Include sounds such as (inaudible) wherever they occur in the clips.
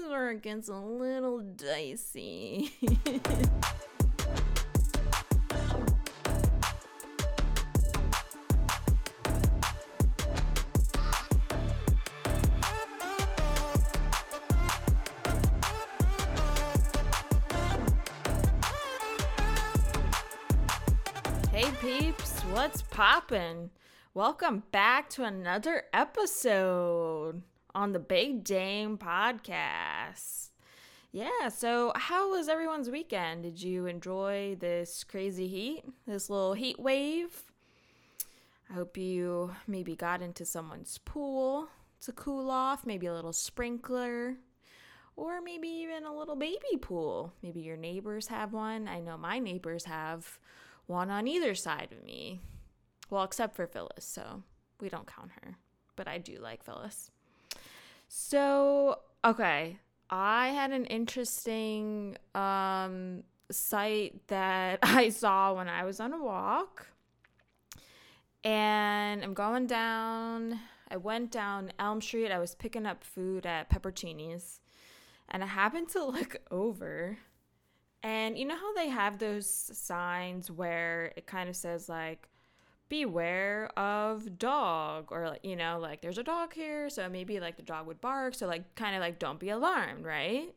is where it gets a little dicey. (laughs) hey peeps, what's poppin'? Welcome back to another episode on the Big Dane podcast. Yeah, so how was everyone's weekend? Did you enjoy this crazy heat, this little heat wave? I hope you maybe got into someone's pool to cool off, maybe a little sprinkler, or maybe even a little baby pool. Maybe your neighbors have one. I know my neighbors have one on either side of me. Well, except for Phyllis, so we don't count her. But I do like Phyllis. So, okay, I had an interesting um, sight that (laughs) I saw when I was on a walk. And I'm going down, I went down Elm Street. I was picking up food at Peppercini's. And I happened to (laughs) look over. And you know how they have those signs where it kind of says, like, beware of dog or you know like there's a dog here so maybe like the dog would bark. So like kind of like don't be alarmed right?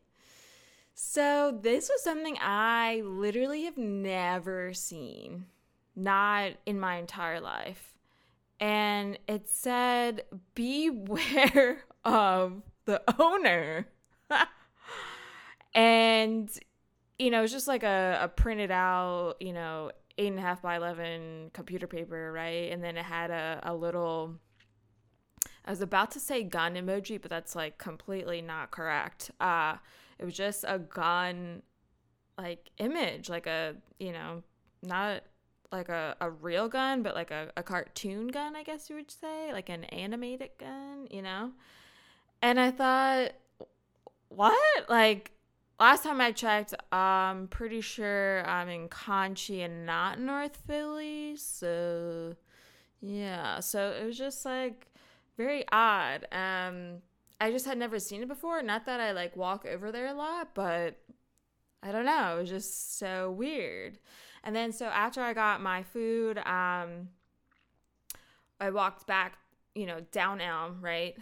So this was something i literally have never seen not in my entire life. And it said beware (laughs) of the owner. (laughs) And you know it's just like a, a printed out you know eight and a half by 11 computer paper, right? And then it had a, a little, I was about to say gun emoji, but that's like completely not correct. Uh, it was just a gun like image, like a, you know, not like a, a real gun, but like a, a cartoon gun, I guess you would say, like an animated gun, you know? And I thought, what? Like, last time I checked, I'm pretty sure I'm in Conshy and not North Philly. So, yeah. So it was just like very odd. Um, I just had never seen it before. Not that I like walk over there a lot, but I don't know. It was just so weird. And then so after I got my food, um, I walked back, you know, down Elm, right?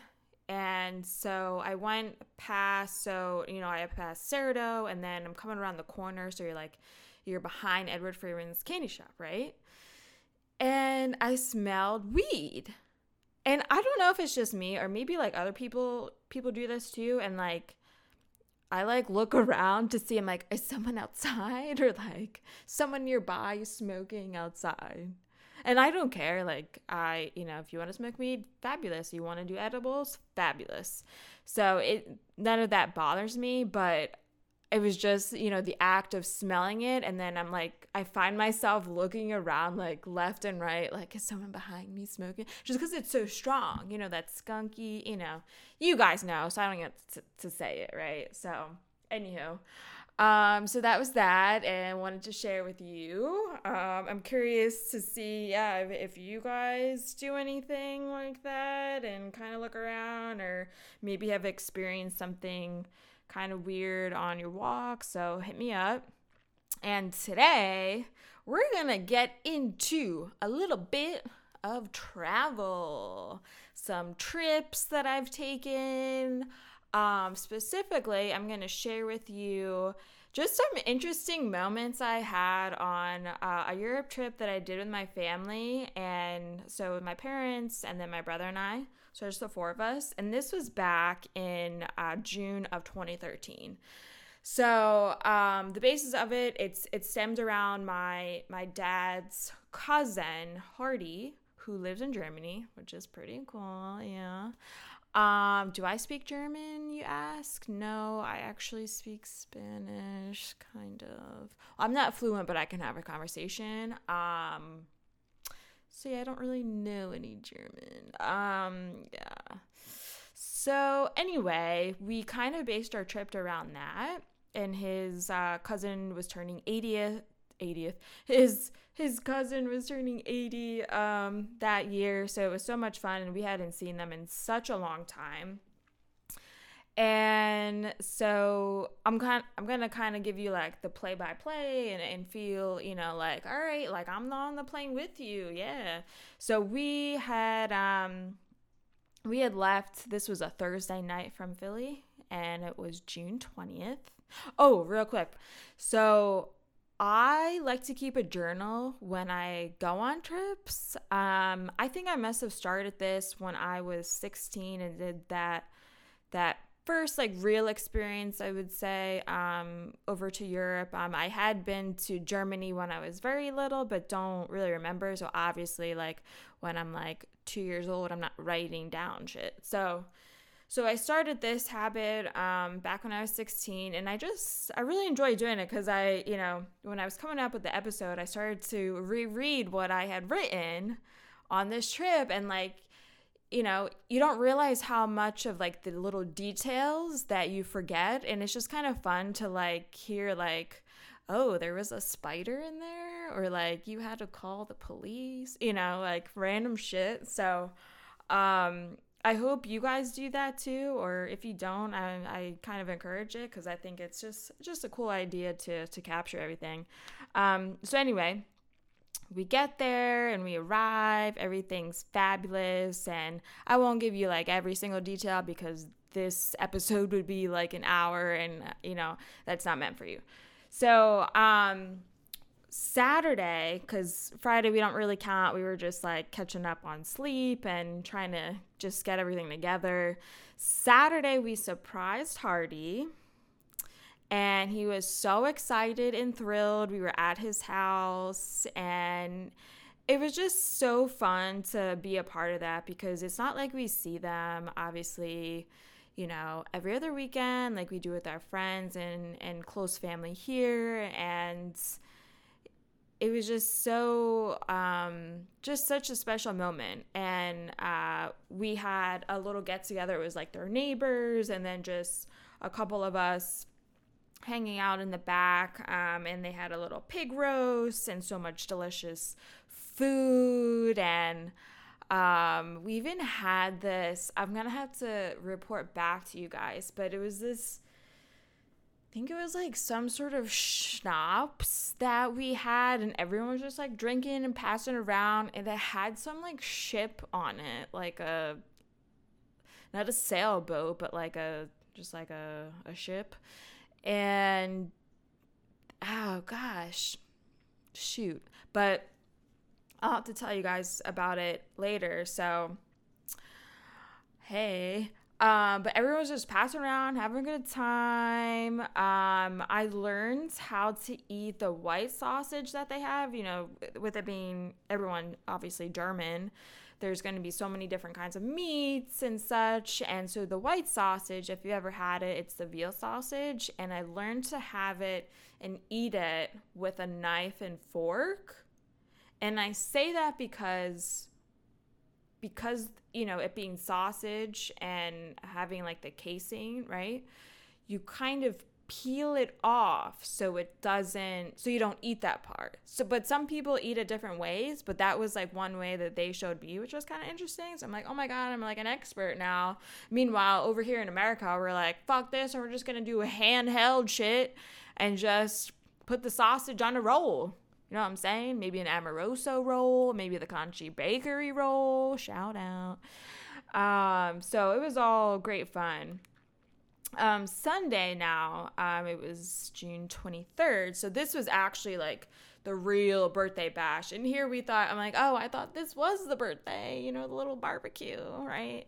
And so I went past, so, you know, I passed Cerrito and then I'm coming around the corner. So you're like, you're behind Edward Freeman's candy shop, right? And I smelled weed. And I don't know if it's just me or maybe like other people people do this too and like I like look around to see I'm like is someone (laughs) outside or like someone nearby smoking outside and I don't care. Like I, you know, if you want to smoke weed, fabulous. You want to do edibles, fabulous. So it none of that bothers me, but it was just you know the act of smelling it and then i'm like i find myself looking around like left and right like is someone behind me smoking just because it's so strong you know that skunky you know you guys know so i don't get to, to say it right so anywho um, so that was that, and wanted to share with you. Um, I'm curious to see, yeah, if, you guys do anything like that, and kind of look around, or maybe have experienced something kind of weird on your walk. So hit me up. And today we're gonna get into a little bit of travel, some trips that I've taken. Um, specifically, I'm going to share with you just some interesting moments I had on uh, a Europe trip that I did with my family. And so, with my parents, and then my brother and I. So, just the four of us. And this was back in uh, June of 2013. So um, the basis of it, it's it stemmed around my my dad's cousin Hardy, who lives in Germany, which is pretty cool. Yeah. Um, do I speak German, you ask? No, I actually speak Spanish, kind of. I'm not fluent, but I can have a conversation. Um, so yeah, I don't really know any German. Um, yeah. So anyway, we kind of based our trip around that. And his uh, cousin was turning 80th 80th. His his cousin was turning 80 um, that year, so it was so much fun, and we hadn't seen them in such a long time. And so I'm kind I'm gonna kind of give you like the play by play and, and feel, you know, like, all right, like I'm on the plane with you. Yeah. So we had um we had left this was a Thursday night from Philly and it was June 20th. Oh, real quick. So I like to keep a journal when I go on trips. Um, I think I must have started this when I was 16 and did that that first like real experience I would say um, over to Europe. Um, I had been to Germany when I was very little, but don't really remember. So obviously, like when I'm like two years old, I'm not writing down shit. So so I started this habit um, back when I was 16, and I just I really enjoyed doing it because I you know when I was coming up with the episode, I started to reread what I had written on this trip, and like you know you don't realize how much of like the little details that you forget, and it's just kind of fun to like hear like oh, there was a spider in there, or like you had to call the police, you know, like random shit. So, um, I hope you guys do that too, or if you don't, I, I kind of encourage it because I think it's just just a cool idea to to capture everything. Um, so anyway, we get there and we arrive. Everything's fabulous, and I won't give you like every single detail because this episode would be like an hour, and you know that's not meant for you. So um, Saturday, because Friday we don't really count, we were just like catching up on sleep and trying to just get everything together. Saturday, we surprised Hardy and he was so excited and thrilled. We were at his house and it was just so fun to be a part of that because it's not like we see them obviously you know every other weekend like we do with our friends and and close family here and it was just so um, just such a special moment. And uh, we had a little get together. It was like their neighbors and then just a couple of us hanging out in the back um, and they had a little pig roast and so much delicious food. And um, we even had this i'm gonna have to report back to you guys but it was this think it was like some sort of schnapps that we had and everyone was just like drinking and passing around and it had some like ship on it like a not a sailboat but like a just like a, a ship. And oh gosh shoot. But i'll have to tell you guys about it later so hey um, but everyone was just passing around, having a good time. Um, I learned how to eat the white sausage that they have, you know, with it being everyone obviously German. There's going to be so many different kinds of meats and such. And so the white sausage, if you ever had it, it's the veal sausage. And I learned to have it and eat it with a knife and fork. And I say that because because you know it being sausage and having like the casing right you kind of peel it off so it doesn't so you don't eat that part. So but some people eat it different ways but that was like one way that they showed me which was kind of interesting. So i'm like oh my god i'm like an expert now. Meanwhile over here in america we're like fuck this and we're just gonna do a handheld shit and just put the sausage on a roll you know what I'm saying? Maybe an Amoroso roll, maybe the Conshy Bakery roll. Shout out. Um, so it was all great fun. Um, Sunday now, um, it was June 23rd. So this was actually like the real birthday bash. And here we thought, I'm like, oh, I thought this was the birthday, you know, the little barbecue, right?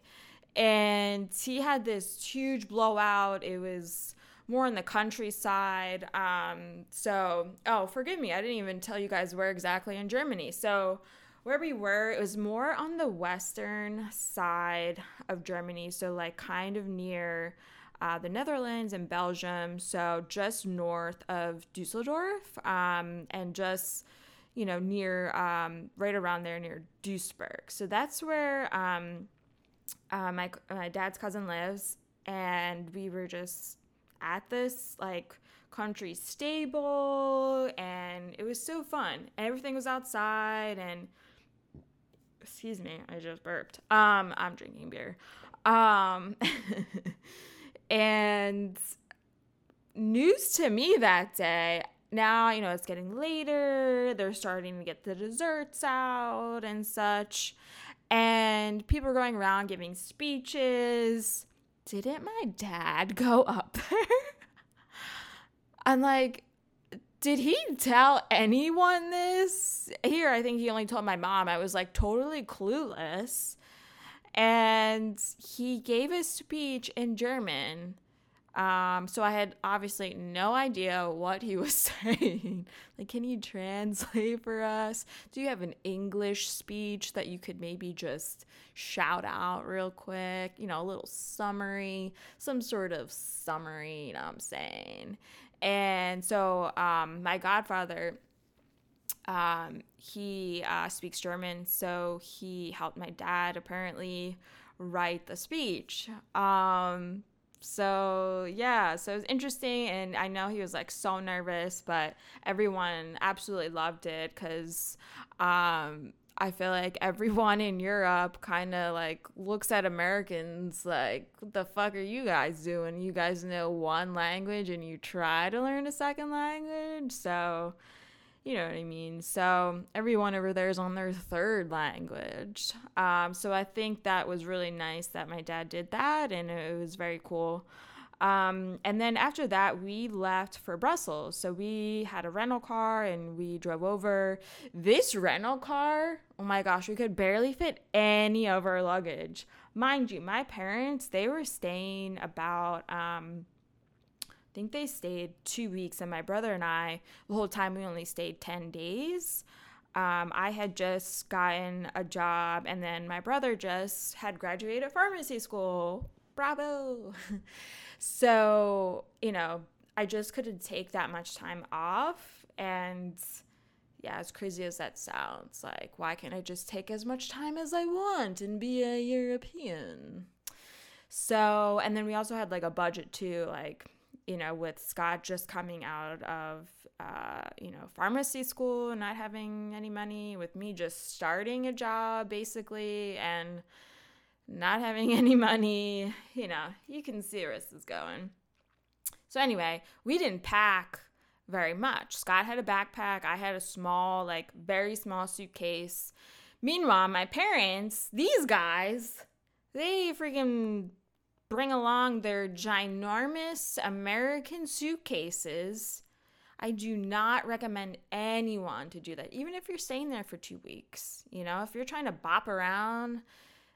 And he had this huge blowout. It was more in the countryside. Um, so, oh, forgive me, I didn't even tell you guys where exactly in Germany. So, where we were, it was more on the western side of Germany. So, like, kind of near uh, the Netherlands and Belgium. So, just north of Dusseldorf um, and just you know, near um, right around there near Duisburg. So that's where um, uh, my my dad's cousin lives, and we were just at this like country stable and it was so fun. Everything was outside and excuse me, I just burped. Um I'm drinking beer. Um (laughs) And news to me that day, now, you know, it's getting later. They're starting to get the desserts out and such. And people are going around giving speeches. Didn't my dad go up there? (laughs) I'm like, did he tell anyone this? Here, I think he only told my mom. I was like totally clueless. And he gave a speech in German um, so I had obviously no idea what he was (laughs) saying. like, can you translate for us? Do you have an English speech that you could maybe just shout out real quick? You know, a little summary, some sort of summary, you know what I'm saying? And so um, my godfather, um, he uh, speaks German, so he helped my dad apparently write the speech. Um, so yeah so it was interesting and i know he was like so nervous but everyone absolutely loved it because um i feel like everyone in europe kind of like looks at americans like what the fuck are you guys doing? You guys know one language and you try to learn a second language? So you know what I mean? So everyone over there is on their third language. Um, so I think that was really nice that my dad did that, and it was very cool. Um, and then after that, we left for Brussels. So we had a rental car and we drove over. This rental car, oh my gosh, we could barely fit any of our luggage. Mind you, my parents, they were staying about. Um, think they stayed two weeks, and my brother and I, the whole time, we only stayed 10 days. Um, I had just gotten a job, and then my brother just had graduated pharmacy school. Bravo! (laughs) so, you know, I just couldn't take that much time off. And yeah, as crazy as that sounds, like, why can't I just take as much time as I want and be a European? So, and then we also had like a budget too. Like, you know, with Scott just coming out of, uh, you know, pharmacy school, not having any money, with me just starting a job basically and not having (laughs) any money, you know, you can see where this is going. So, anyway, we didn't pack very much. Scott had a backpack, I had a small, like, very small suitcase. Meanwhile, my parents, these guys, they freaking bring along their ginormous American suitcases. I do not recommend anyone to do that, even if you're staying there for two weeks. You know, if you're trying to bop around,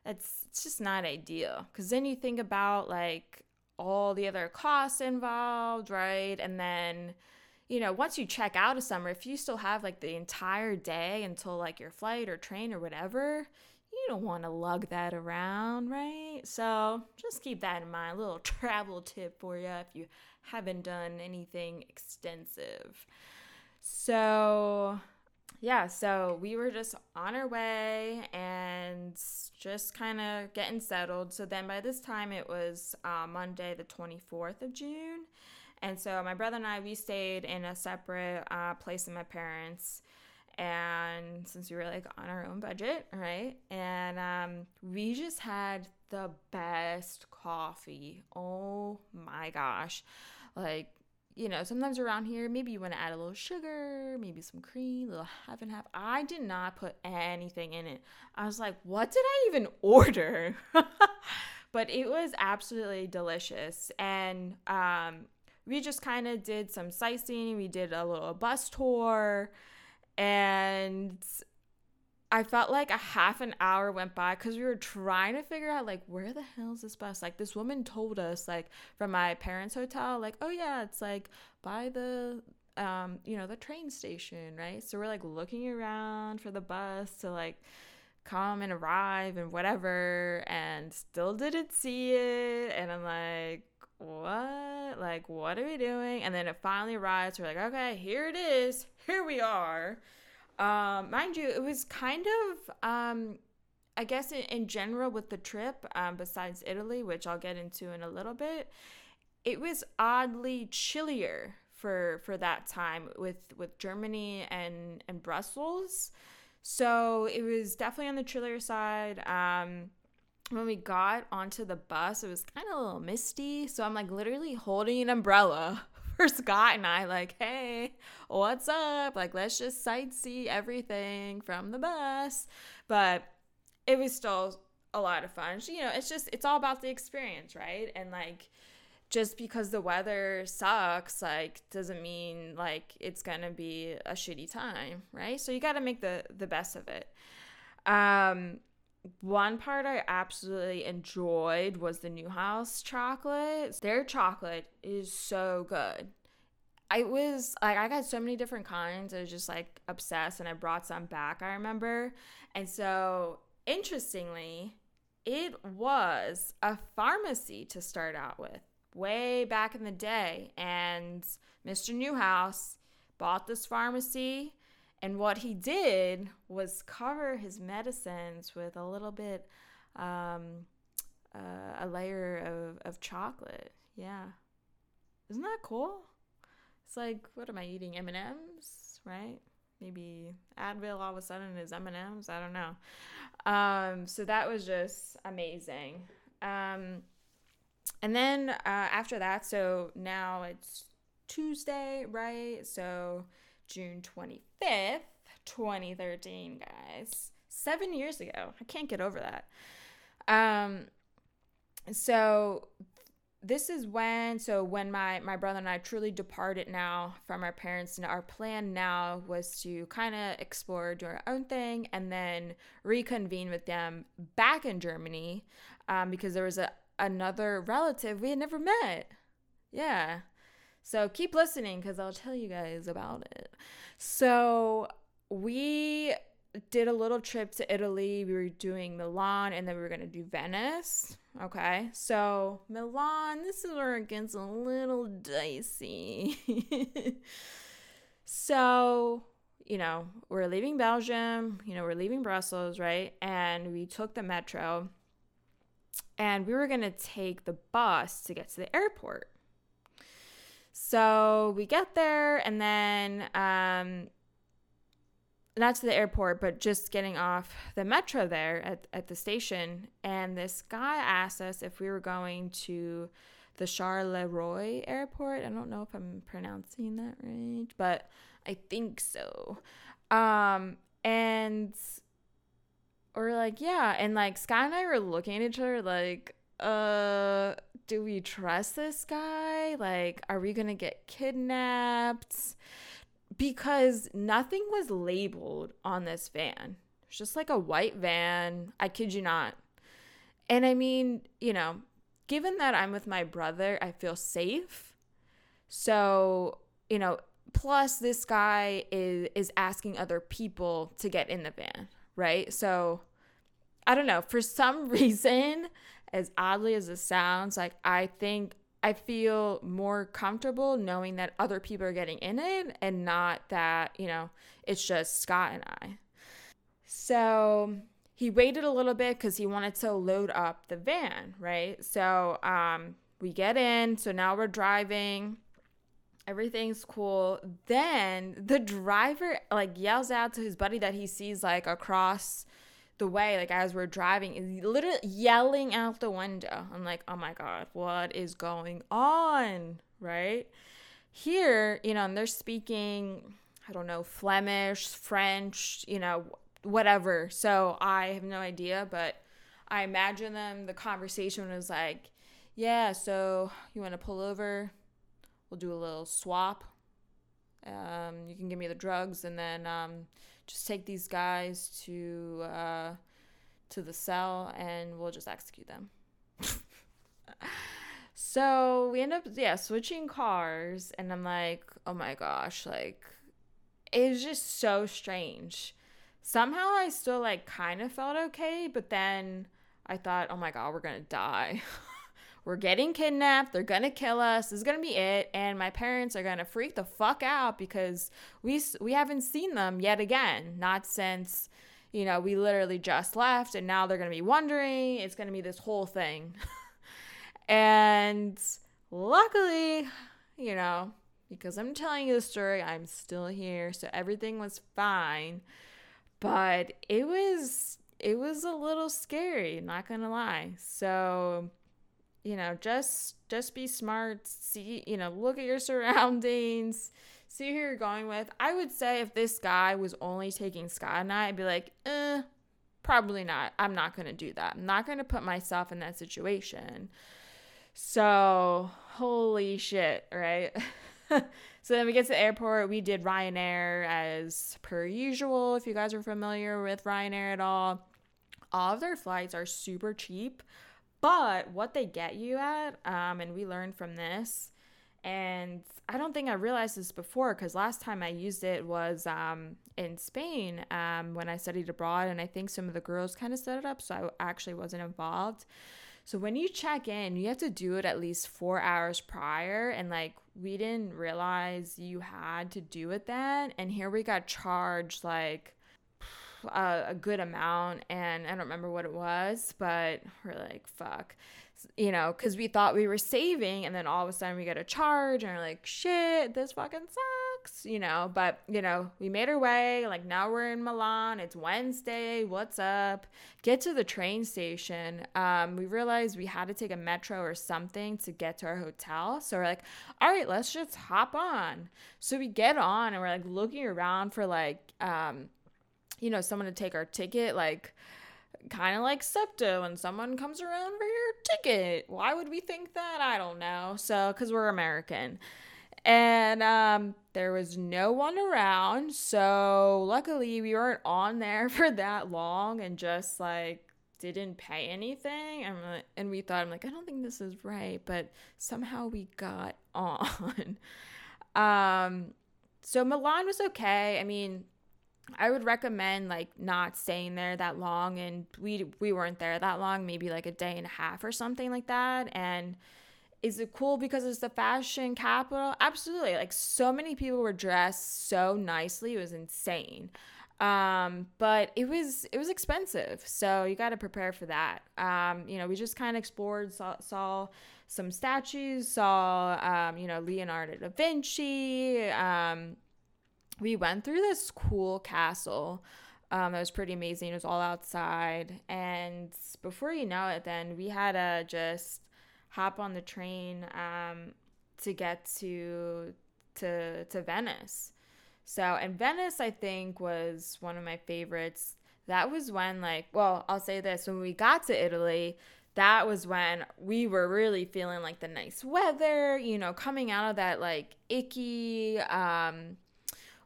it's, it's just not ideal. Because then you think about like all the other costs involved, right? And then, you know, once you check out of summer, if you still have like the entire day until like your flight or train or whatever, you don't want to lug that around, right? So just keep that in mind. A little (laughs) travel tip for you if you haven't done anything extensive. So, yeah, so we were just on our way and just kind of getting settled. So then by this time it was uh, Monday, the 24th of June. And so my brother and I, we stayed in a separate uh, place with my parents and since we were like on our own budget, right? And um, we just had the best coffee. Oh my gosh. Like, you know, sometimes around here, maybe you want to add a little sugar, maybe some cream, a little half and half. I did not put anything in it. I was like, what did I even (laughs) order? (laughs) but it was absolutely delicious. And um, we just kind of did some sightseeing. We did a little bus tour and I felt like a half an hour went by because we were trying to figure out like where the hell is this bus? Like this woman told us like from my parents' hotel, like, oh yeah, it's like by the um, you know, the train station, right? So we're like looking around for the bus to like come and arrive and whatever and still didn't see it and I'm like what? Like, what are we doing? And then it finally arrives. We're like, okay, here it is. (laughs) Here we are. Um, mind you, it was kind of, um, I guess, in, in general with the trip, um, besides Italy, which I'll get into in a little bit, it was oddly chillier for for that time with with Germany and and Brussels. So it was definitely on the chillier side. Um, when we got onto the bus, it was kind of a little misty. So I'm like literally holding an umbrella (laughs) for Scott and I, like, hey, what's up? Like, let's just sightsee everything from the bus. But it was still a lot of fun. You know, it's just, it's all about the experience, right? And like, just because the weather sucks like doesn't mean like it's gonna be a shitty time right so you got to make the the best of it um one part i absolutely enjoyed was the Neuhaus chocolate their chocolate is so good I was like, I got so many different kinds. I was just like obsessed, and I brought some back. I remember, and so interestingly, it was a pharmacy to start out with way back in the day. And Mr. Neuhaus bought this pharmacy. And what he did was cover his medicines with a little bit, um, uh, a layer of, of chocolate. Yeah. Isn't that cool? It's like, what am I eating? M&Ms, right? Maybe Advil all of a sudden is M&Ms. I don't know. Um, so that was just amazing. Um, and then uh, after that, so now it's Tuesday, right? So June 25th, 2013, guys. Seven years ago. I can't get over that. Um, so this is when so when my my brother and I truly departed now from our parents and our plan now was to kind of explore do our own thing and then reconvene with them back in Germany um, because there was a another relative we had never met. Yeah. So keep listening because I'll tell you guys about it. So we did a little trip to Italy. We were doing Milan and then we were going to do Venice. Okay. So Milan, this is where it gets a little dicey. (laughs) so, you know, we're leaving Belgium, you know, we're leaving Brussels, right? And we took the metro and we were going to take the bus to get to the airport. So we get there and then um not to the airport, but just getting off the metro there at, at the station. And this guy asked us if we were going to the Charleroi airport. I don't know if I'm pronouncing that right, but I think so. Um, and we're like, yeah. And like Scott and I were looking at each other like, uh, do we trust this guy? Like, are we gonna get kidnapped? Because nothing was labeled on this van. It's just like a white van. I kid you not. And I mean, you know, given that I'm with my brother, I feel safe. So, you know, plus this guy is is asking other people to get in the van, right? So I don't know. For some (laughs) reason, as oddly as it sounds, like I think I feel more comfortable knowing that other people are getting in it and not that, you know, it's just Scott and I. So he waited a little bit because he wanted to load up the van, right? So um, we get in. So now we're driving. Everything's cool. Then the driver like yells out to his buddy that he sees like across the way, like as we're driving, is literally yelling out the window. I'm like, oh my God, what is going on? Right? Here, you know, and they're speaking, I don't know, Flemish, French, you know, whatever. So I have no idea, but I imagine them, the conversation was like, yeah, so you want to pull over? We'll do a little swap. Um, you can give me the drugs and then um, just take these guys to uh, to the cell and we'll just execute them. (laughs) so we end up yeah switching cars and I'm like oh my gosh like it was just so strange. Somehow I still like kind of felt okay, but then I thought, oh my god, we're gonna die. (laughs) we're getting kidnapped. They're gonna kill us. This is gonna be it. And my parents are gonna freak the fuck out because we we haven't seen them yet again. Not since you know we literally just left, and now they're gonna be wondering. It's gonna be this whole thing. (laughs) and luckily, you know, because I'm telling you the story, I'm still here, so everything was fine. But it was it was a little scary, not gonna lie. So, you know, just just be smart, see, you know, look at your (laughs) surroundings, see who you're going with. I would say if this guy was only taking Scott and I, I'd be like, eh, probably not. I'm not gonna do that. I'm not gonna put myself in that situation. So, holy shit, right? (laughs) so then we get to the airport. We did Ryanair as per usual. If you guys are familiar with Ryanair at all, all of their flights are super cheap. But what they get you at, um, and we learned from this, and I don't think I realized this before because last time I used it was um, in Spain um, when I studied abroad, and I think some of the girls kind of set it up, so I actually wasn't involved. So when you check in, you have to do it at least four hours prior. And like, we didn't realize you had to do it then. And here we got charged like a, a good amount. And I don't remember what it was, but we're like, fuck you know, because we thought we were saving, and then all of a sudden we get a charge, and we're like, shit, this fucking sucks, you know. But, you know, we made our way. Like, now we're in Milan. It's Wednesday. What's up? Get to the train station. Um, we realized we had to take a metro or something to get to our hotel. So we're like, all right, let's just hop on. So we get on, and we're like looking around for, like, um, you know, someone to take our ticket. Like, kind of like SEPTA when someone comes around for your ticket. Why would we think that? I don't know. So, because we're American. And um, there was no one around. So, luckily, we weren't on there (laughs) for that long and just like didn't pay anything. And, and we thought, I'm like, I don't think this is right. But somehow we got (laughs) on. um, so, Milan was okay. I mean, I would recommend like not staying there that long and we we weren't there that long, maybe like a day and a half or something like that. And is it cool because it's the fashion capital? Absolutely. Like so many people were dressed so nicely. It was insane. Um, but it was it was expensive. So you got to prepare for that. Um, you know, we just kind of explored saw, saw some statues, saw um, you know, Leonardo da Vinci, um, we went through this cool castle um, that was pretty amazing. It was all outside. And before you know it, then we had to just hop on the train um, to get to to to Venice. So, and Venice, I think, was one of my favorites. That was when, like, well, I'll say this: when we got to Italy, that was when we were really feeling like the nice weather. You know, coming out of that like icky. Um,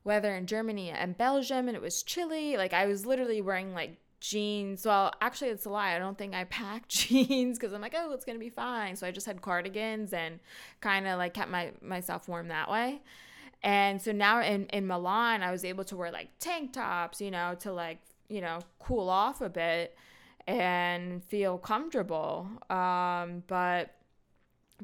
weather in Germany and Belgium and it was chilly. Like I was literally wearing like jeans. Well, actually, it's a lie. I don't think I (laughs) packed jeans because I'm like, oh, it's gonna be fine. So I just had cardigans and kind of like kept my myself warm that way. And so now in in Milan, I was able to wear like tank tops, you know, to like you know cool off a bit and feel comfortable. Um, but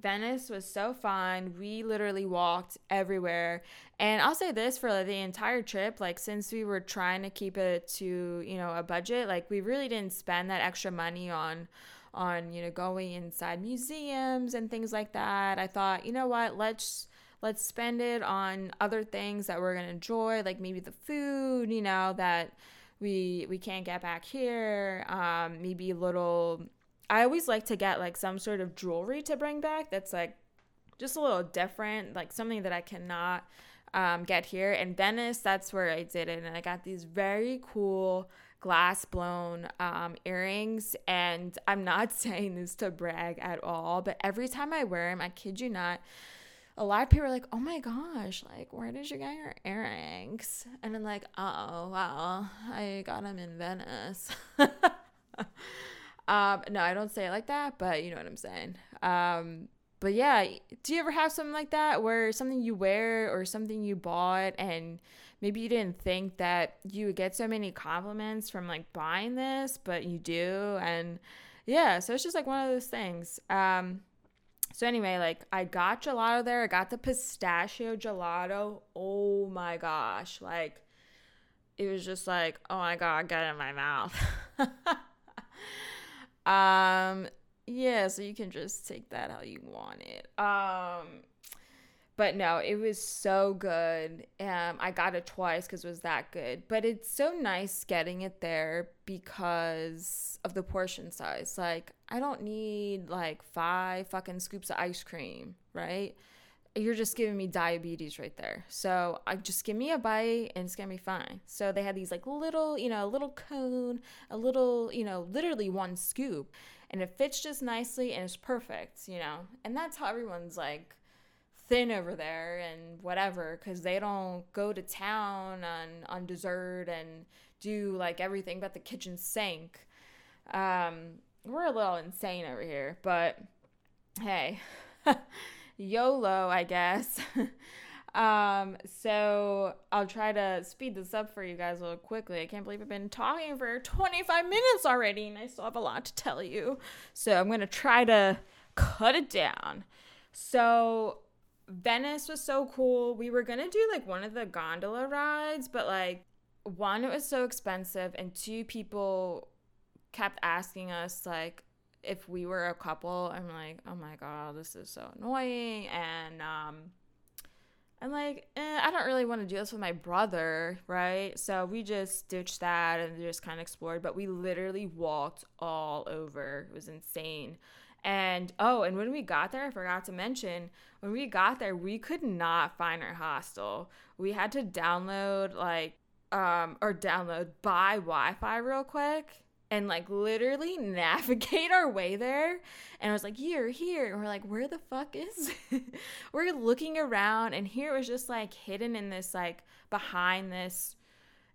Venice was so fun. We literally walked everywhere. And I'll say this for the entire trip, like since we were trying to keep it to, you know, a budget, like we really didn't spend that extra money on on, you know, going inside museums and things like that. I thought, you know what, let's let's spend it on other things that we're going to enjoy, like maybe the food, you know, that we we can't get back here. Um maybe little I always like to get like some sort of jewelry to bring back that's like just a little different, like something that I cannot um, get here. In Venice, that's where I did it. And I got these very cool glass blown um, earrings. And I'm not (laughs) saying this to brag at all, but every time I wear them, I kid you not, a lot of people are like, oh my gosh, like, where did you get your earrings? And I'm like, oh, well, I got them in Venice. (laughs) Um, no, I don't say it like that, but you know what I'm saying. Um, but yeah, do you ever have something like that where something you wear or something you bought and maybe you didn't think that you would get so many compliments from like buying this, but you do? And yeah, so it's just like one of those things. Um, so anyway, like I got gelato there. I got the pistachio gelato. Oh my gosh, like it was just like, oh my god, get in my mouth. (laughs) Um, yeah, so you can just take that how you want it. Um, but no, it was so good. Um, I got it twice because it was that good. But it's so nice getting it there because of the portion size. Like, I don't need like five fucking scoops of ice cream, right? You're just giving me diabetes right there. So I just give me a bite and it's gonna be fine. So they had these like little, you know, a little cone, a little, you know, literally one scoop, and it fits just nicely and it's perfect, you know. And that's how everyone's like thin over there and whatever because they don't go to town on on dessert and do like everything but the kitchen sink um we're a little insane over here but hey (laughs) yolo i guess. (laughs) Um so i'll try to speed this up for you guys a little quickly. I can't believe i've been talking for 25 minutes already and i still have a lot to tell you. So i'm gonna try to cut it down. So Venice was so cool. We were gonna do like one of the gondola rides, but like one, it was so expensive, and two, people kept asking us like if we were a couple. I'm like, oh my god, this is so annoying, and um, I'm like, eh, I don't really want to do this with my brother, right? So we just ditched that and just kind of explored, but we literally walked all over. It was insane. And oh, and when we got there, I forgot to mention, when we got there, we could not find our hostel. We had to download like um or download buy Wi-Fi real quick and like literally (laughs) navigate our way there. And I was like, here, here. And we're like, where the fuck is (laughs) we're looking around and here it was just like hidden in this like behind this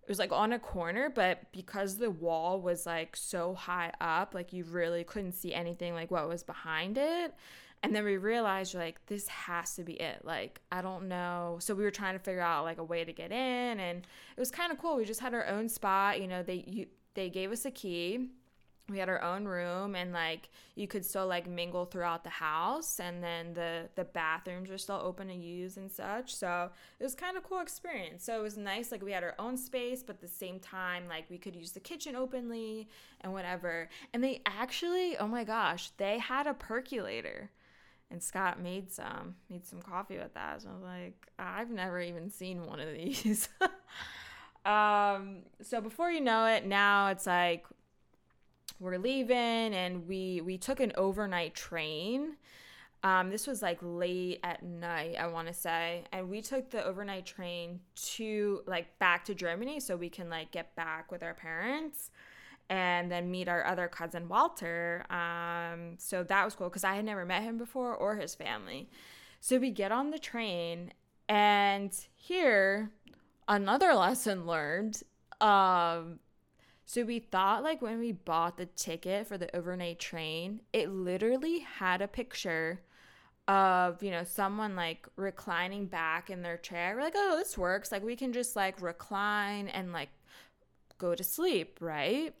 it was like on a corner, but because the wall was like so high up, like you really couldn't see anything like what was behind it. And then we realized like this has to be it. Like I don't know. So we were trying to figure out like a way to get in and it was kind of cool. We just had our own spot, you know, they you they gave us a key. We had our own room and like you could still like mingle throughout the house and then the the bathrooms were still open to use and such. So it was kind of cool experience. So it was nice like we had our own space but at the same time like we could use the kitchen openly and whatever. And they actually oh my gosh they had a percolator. And Scott made some made some coffee with that. So I was like I've never even seen one of these (laughs) um so before you know it now it's like we're leaving and we we took an overnight train. Um, this was like late at night i want to say. And we took the overnight train to like back to germany so we can like get back with our parents and then meet our other cousin walter. Um, so that was cool because i had never met him before or his family. So we get on the train and here another lesson learned um, so we thought like when we bought the ticket for the overnight train, it literally had a picture of, you know, someone like reclining back in their chair. We're like, "Oh, this works. Like we can just like recline and like go to sleep, right?"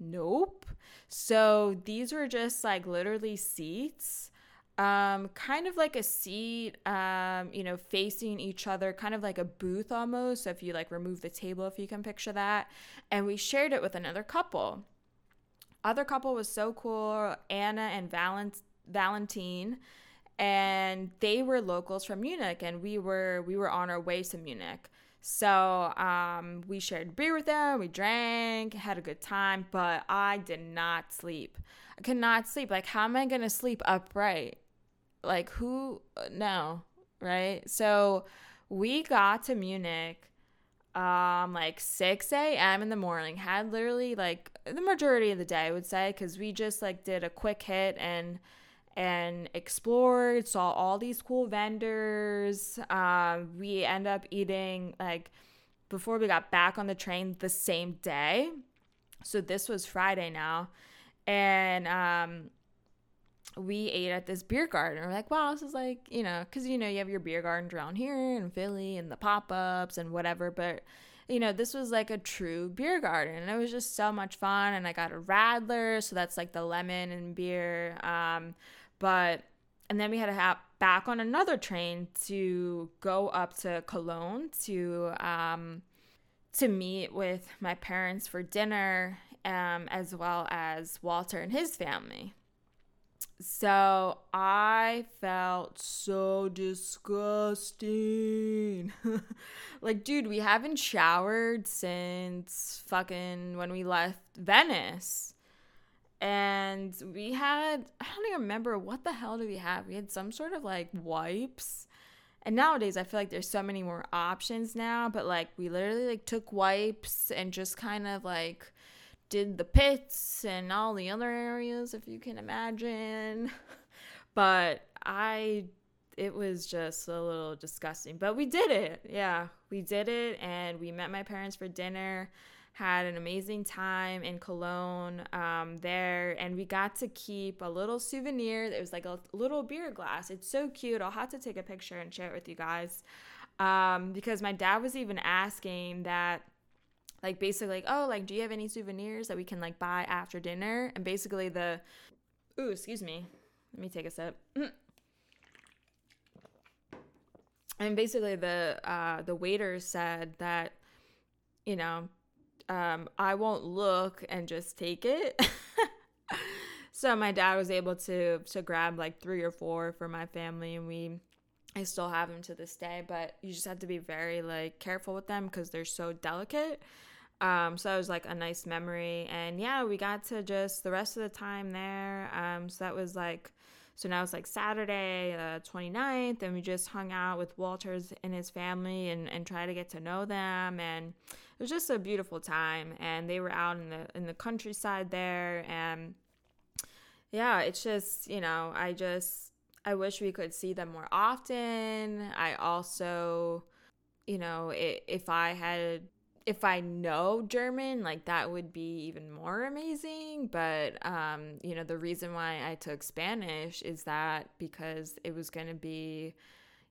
Nope. So these were just like literally seats um, kind of like a seat, um, you know, facing each other, kind of like a booth almost. So if you like remove the table, if you can picture that. And we shared it with another couple. Other couple was so cool, Anna and Valent- Valentine, and they were locals from Munich, and we were we were on our way to Munich. So um, we shared beer with them, we drank, had a good time, but I did not sleep. I could not sleep. Like, how am I gonna sleep upright? Like who no, right? So we got to Munich um like 6 a.m in the morning. Had literally like the majority of the day i would say because we just like did a quick hit and and explored saw all these cool vendors. Um we end up eating like before we got back on the train the same day. So this was friday now. And um we ate at this beer garden. We're like, wow, this is like, you know, because, you know, you have your beer gardens around here in Philly and the pop ups and whatever. But, you know, this was like a true beer garden. And it was just so much fun. And I got a Radler. So that's like the lemon and beer. Um, but, and then we had to have back on another train to go up to Cologne to, um, to meet with my parents for dinner, um, as well as Walter and his family. So I felt so disgusting. (laughs) like, dude, we haven't showered since fucking when we left Venice. And we had, I don't even remember what the hell did we have? We had some sort of like wipes. And nowadays I feel like there's so many more options now, but like we literally like took wipes and just kind of like did the pits and all the other areas, if you can imagine. (laughs) but I, it was just a little disgusting. But we did it. Yeah, we did it. And we met my parents for dinner, had an amazing time in Cologne um, there. And we got to keep a little souvenir. It was like a little beer glass. It's so cute. I'll have to take a picture and share it with you guys. Um, because my dad was even asking that like basically like oh like do you have any souvenirs that we can like buy after dinner? And basically the ooh excuse me. Let me take a sip. (clears throat) And basically the uh the waiter said that you know um i won't look and just take it. (laughs) So my dad was able to to grab like three or four for my family and we I still have them to this day, but you just have to be very like careful with them because they're so delicate. Um, so that was like a nice memory. And yeah, we got to just the rest of the time there. Um, so that was like, so now it's like Saturday, uh, 29th, and we just hung out with Walters and his family and, and try to get to know them. And it was just a beautiful time. And they were out in the in the countryside there. And yeah, it's just, you know, I just I wish we could see them more often. I also, you know, it, if I had if I know German, like that would be even more amazing. But, um, you know, the reason why I took Spanish is that because it was going to be,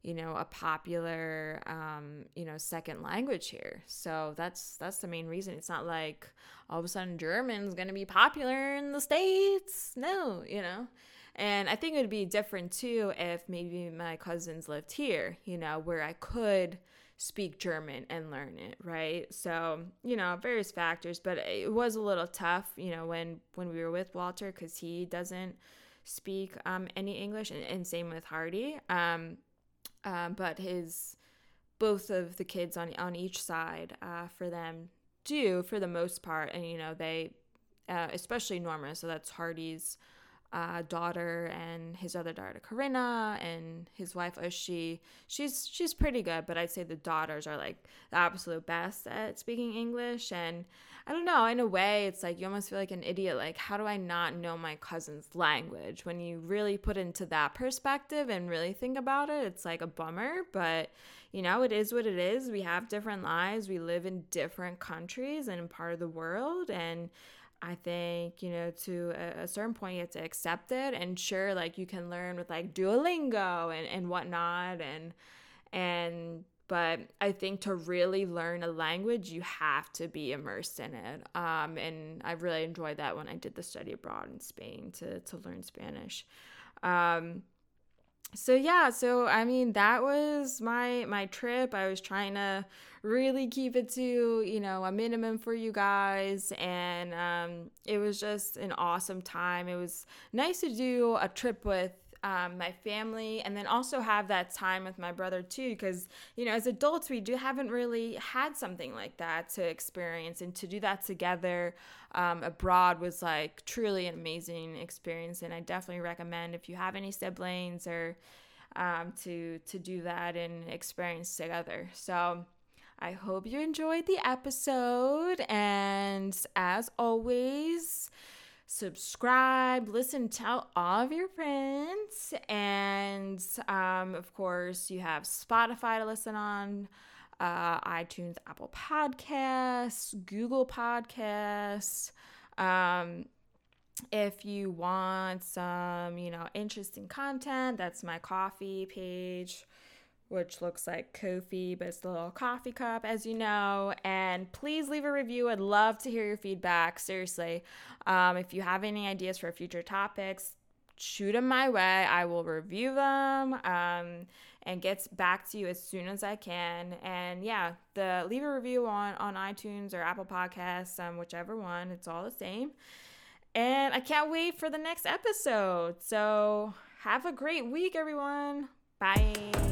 you know, a popular, um, you know, second language here. So that's that's the main reason. It's not like all of a sudden German's going to be popular in the states. No, you know. And I think it would be different too if maybe my cousins lived here, you know, where I could speak German and learn it, right? So, you know, various factors, but it was a little tough, you know, when when we were with Walter cuz he doesn't speak um, any English and, and, same with Hardy. Um, uh, but his both of the kids on on each side uh, for them do for the most part and you know they uh, especially Norma so that's Hardy's uh, daughter and his other daughter Corinna and his wife Ushi. She's she's pretty good, but I'd say the daughters are like the absolute best at speaking English. And I don't know, in a way, it's like you almost feel like an idiot. Like, how do I not know my cousin's language? When you really put into that perspective and really think about it, it's like a bummer. But you know, it is what it is. We have different lives. We live in different countries and part of the world, and I think, you know, to a, a, certain point, you have to accept it. And sure, like you can learn with like Duolingo and, and whatnot. And, and, but I think to really learn a language, you have to be immersed in it. Um, and I really enjoyed that when I did the study abroad in Spain to, to learn Spanish. Um, so yeah so i mean that was my my trip i was trying to really keep it to you know a minimum for you guys. And um, it was just an awesome time. It was nice to do a trip with um, my family and then also have that time with my brother too because you know as adults we do haven't really had something like that to experience. And to do that together um, abroad was like truly an amazing experience. And i definitely recommend if you have any siblings or um, to to do that and experience together. So I hope you enjoyed the episode. And as always, subscribe, listen, tell all of your friends. And um, of course, you have Spotify to listen on. Uh, iTunes, Apple Podcasts, Google Podcasts. Um, if you want some, you know, interesting content, that's my Ko-fi page which looks like Kofi, but it's a little coffee cup, as you know. And please leave a review. I'd love to hear your feedback. Seriously. Um, if you have any ideas for future topics, shoot them my way. I will review them um, and get back to you as soon as I can. And yeah, the leave a review on, on iTunes or Apple Podcasts, um, whichever one, it's all the same. And I can't wait for the next episode. So have a great week, everyone. Bye.